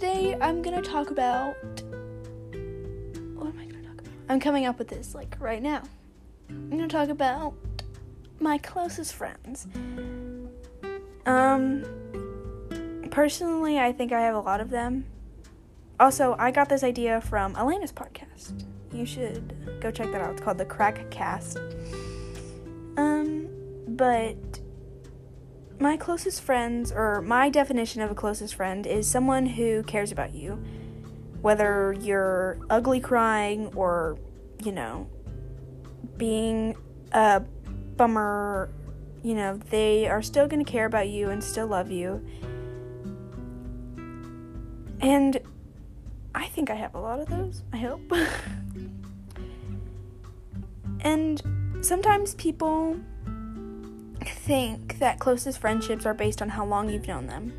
today I'm gonna talk about. What am I gonna talk about? I'm coming up with this like right now. I'm gonna talk about my closest friends. Um, personally, I think I have a lot of them. Also, I got this idea from Elena's podcast. You should go check that out. It's called the Crack Cast. Um, but my closest friends, or my definition of a closest friend, is someone who cares about you. Whether you're ugly crying or, you know, being a bummer, you know, they are still going to care about you and still love you. And I think I have a lot of those, I hope. and sometimes people think that closest friendships are based on how long you've known them.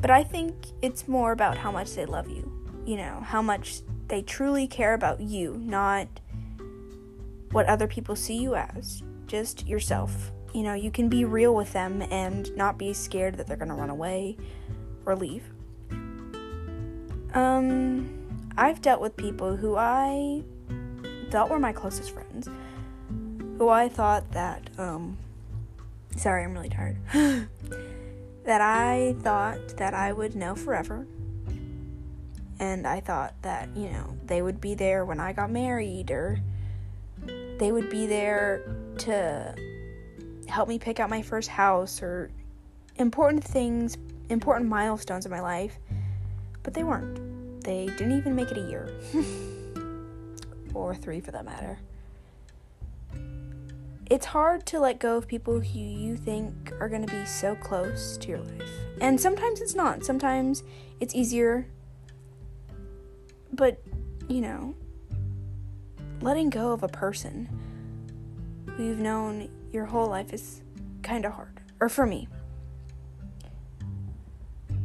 But I think it's more about how much they love you. You know, how much they truly care about you, not what other people see you as. Just yourself. You know, you can be real with them and not be scared that they're going to run away or leave. Um, I've dealt with people who I thought were my closest friends, who I thought that, um, sorry, I'm really tired, that I thought that I would know forever. And I thought that, you know, they would be there when I got married, or they would be there to help me pick out my first house, or important things, important milestones in my life. But they weren't. They didn't even make it a year. or three for that matter. It's hard to let go of people who you think are going to be so close to your life. And sometimes it's not. Sometimes it's easier. But, you know, letting go of a person who you've known your whole life is kind of hard. Or for me.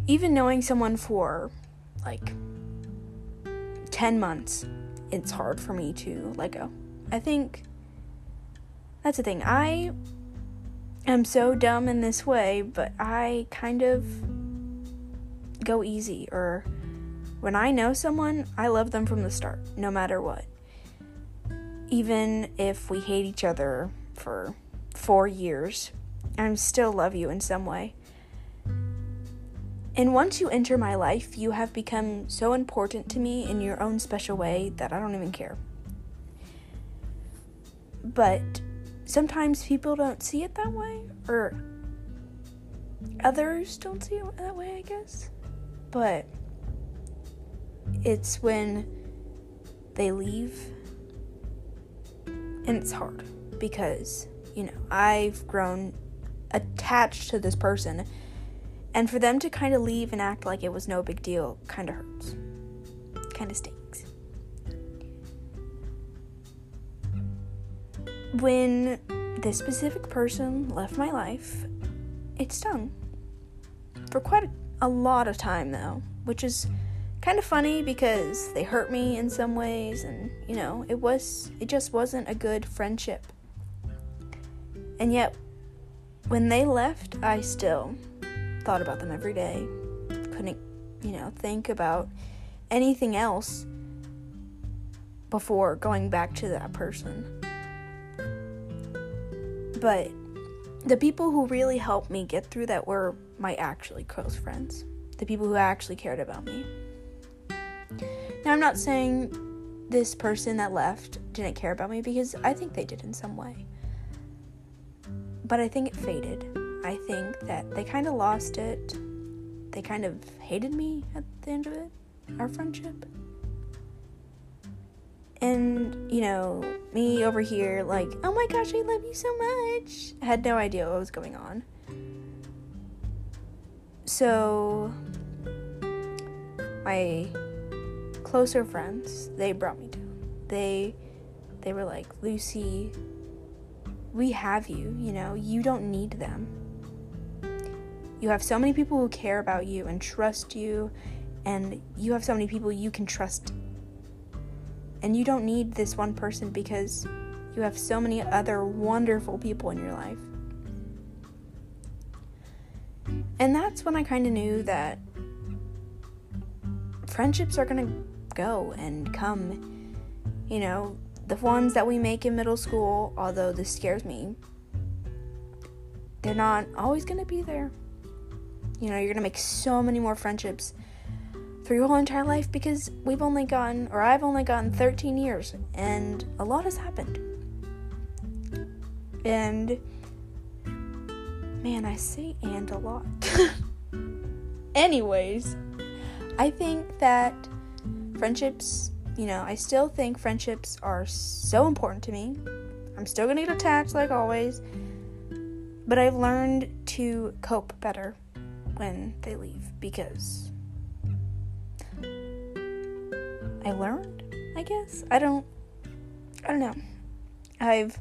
Even knowing someone for like 10 months it's hard for me to let go. I think that's the thing. I am so dumb in this way, but I kind of go easy or when I know someone, I love them from the start, no matter what. Even if we hate each other for 4 years, I still love you in some way. And once you enter my life, you have become so important to me in your own special way that I don't even care. But sometimes people don't see it that way, or others don't see it that way, I guess. But it's when they leave, and it's hard because, you know, I've grown attached to this person and for them to kind of leave and act like it was no big deal kind of hurts. Kind of stinks. When this specific person left my life, it stung. For quite a, lot of time, though, which is kind of funny because they hurt me in some ways and you know it was it just wasn't a good friendship and yet when they left i still thought about them every day. Couldn't, you know, think about anything else before going back to that person. But the people who really helped me get through that were my actually close friends, the people who actually cared about me. Now, I'm not saying this person that left didn't care about me because I think they did in some way. But I think it faded. I think that they kind of lost it. They kind of hated me at the end of it, our friendship. And, you know, me over here, like, oh my gosh, I love you so much. I had no idea what was going on. So, my closer friends, they brought me down. They they were like, "Lucy, we have you, you know. You don't need them. You have so many people who care about you and trust you, and you have so many people you can trust. And you don't need this one person because you have so many other wonderful people in your life. And that's when I kind of knew that friendships are gonna go and come. You know, the ones that we make in middle school, although this scares me, they're not always gonna be there. You know, you're gonna make so many more friendships through your whole entire life because we've only gotten, or I've only gotten 13 years, and a lot has happened. And man, I say and a lot. Anyways, I think that friendships, you know, I still think friendships are so important to me. I'm still gonna get attached like always, but I've learned to cope better when they leave because I learned, I guess. I don't I don't know. I've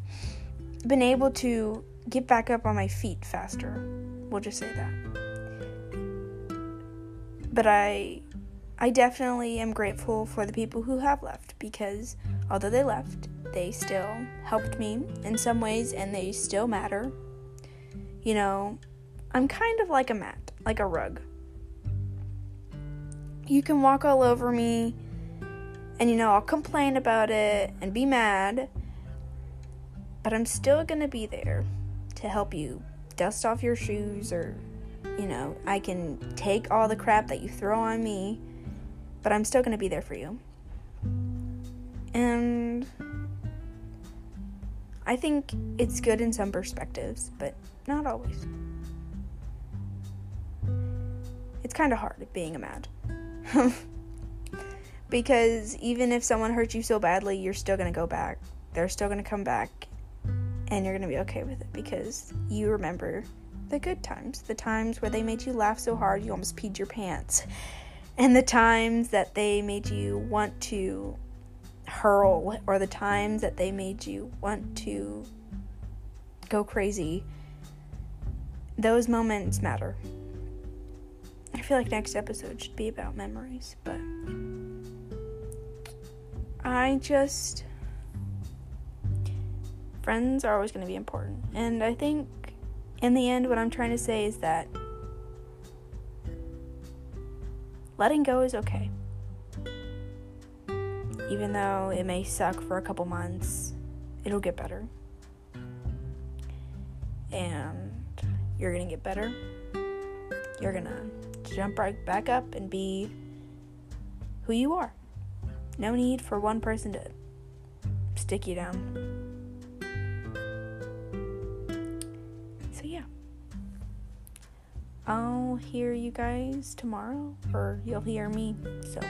been able to get back up on my feet faster. We'll just say that. But I I definitely am grateful for the people who have left because although they left, they still helped me in some ways and they still matter. You know, I'm kind of like a mat, like a rug. You can walk all over me and you know, I'll complain about it and be mad, but I'm still to be there to help you dust off your shoes or you know, I can take all the crap that you throw on me, but I'm still to be there for you. And I think it's good in some perspectives, but not always. It's kind of hard being a mad. because even if someone hurts you so badly, you're still going to go back. They're still going to come back and you're going to be okay with it because you remember the good times, the times where they made you laugh so hard you almost peed your pants, and the times that they made you want to hurl, or the times that they made you want to go crazy. Those moments matter. I feel like next episode should be about memories, but I just friends are always going to be important. And I think in the end, what I'm trying to say is that letting go is okay. Even though it may suck for a couple months, it'll get better. And you're going to get better. You're going to jump right back up and be who you are. No need for one person to stick you down. So, yeah. I'll hear you guys tomorrow, or you'll hear me. So.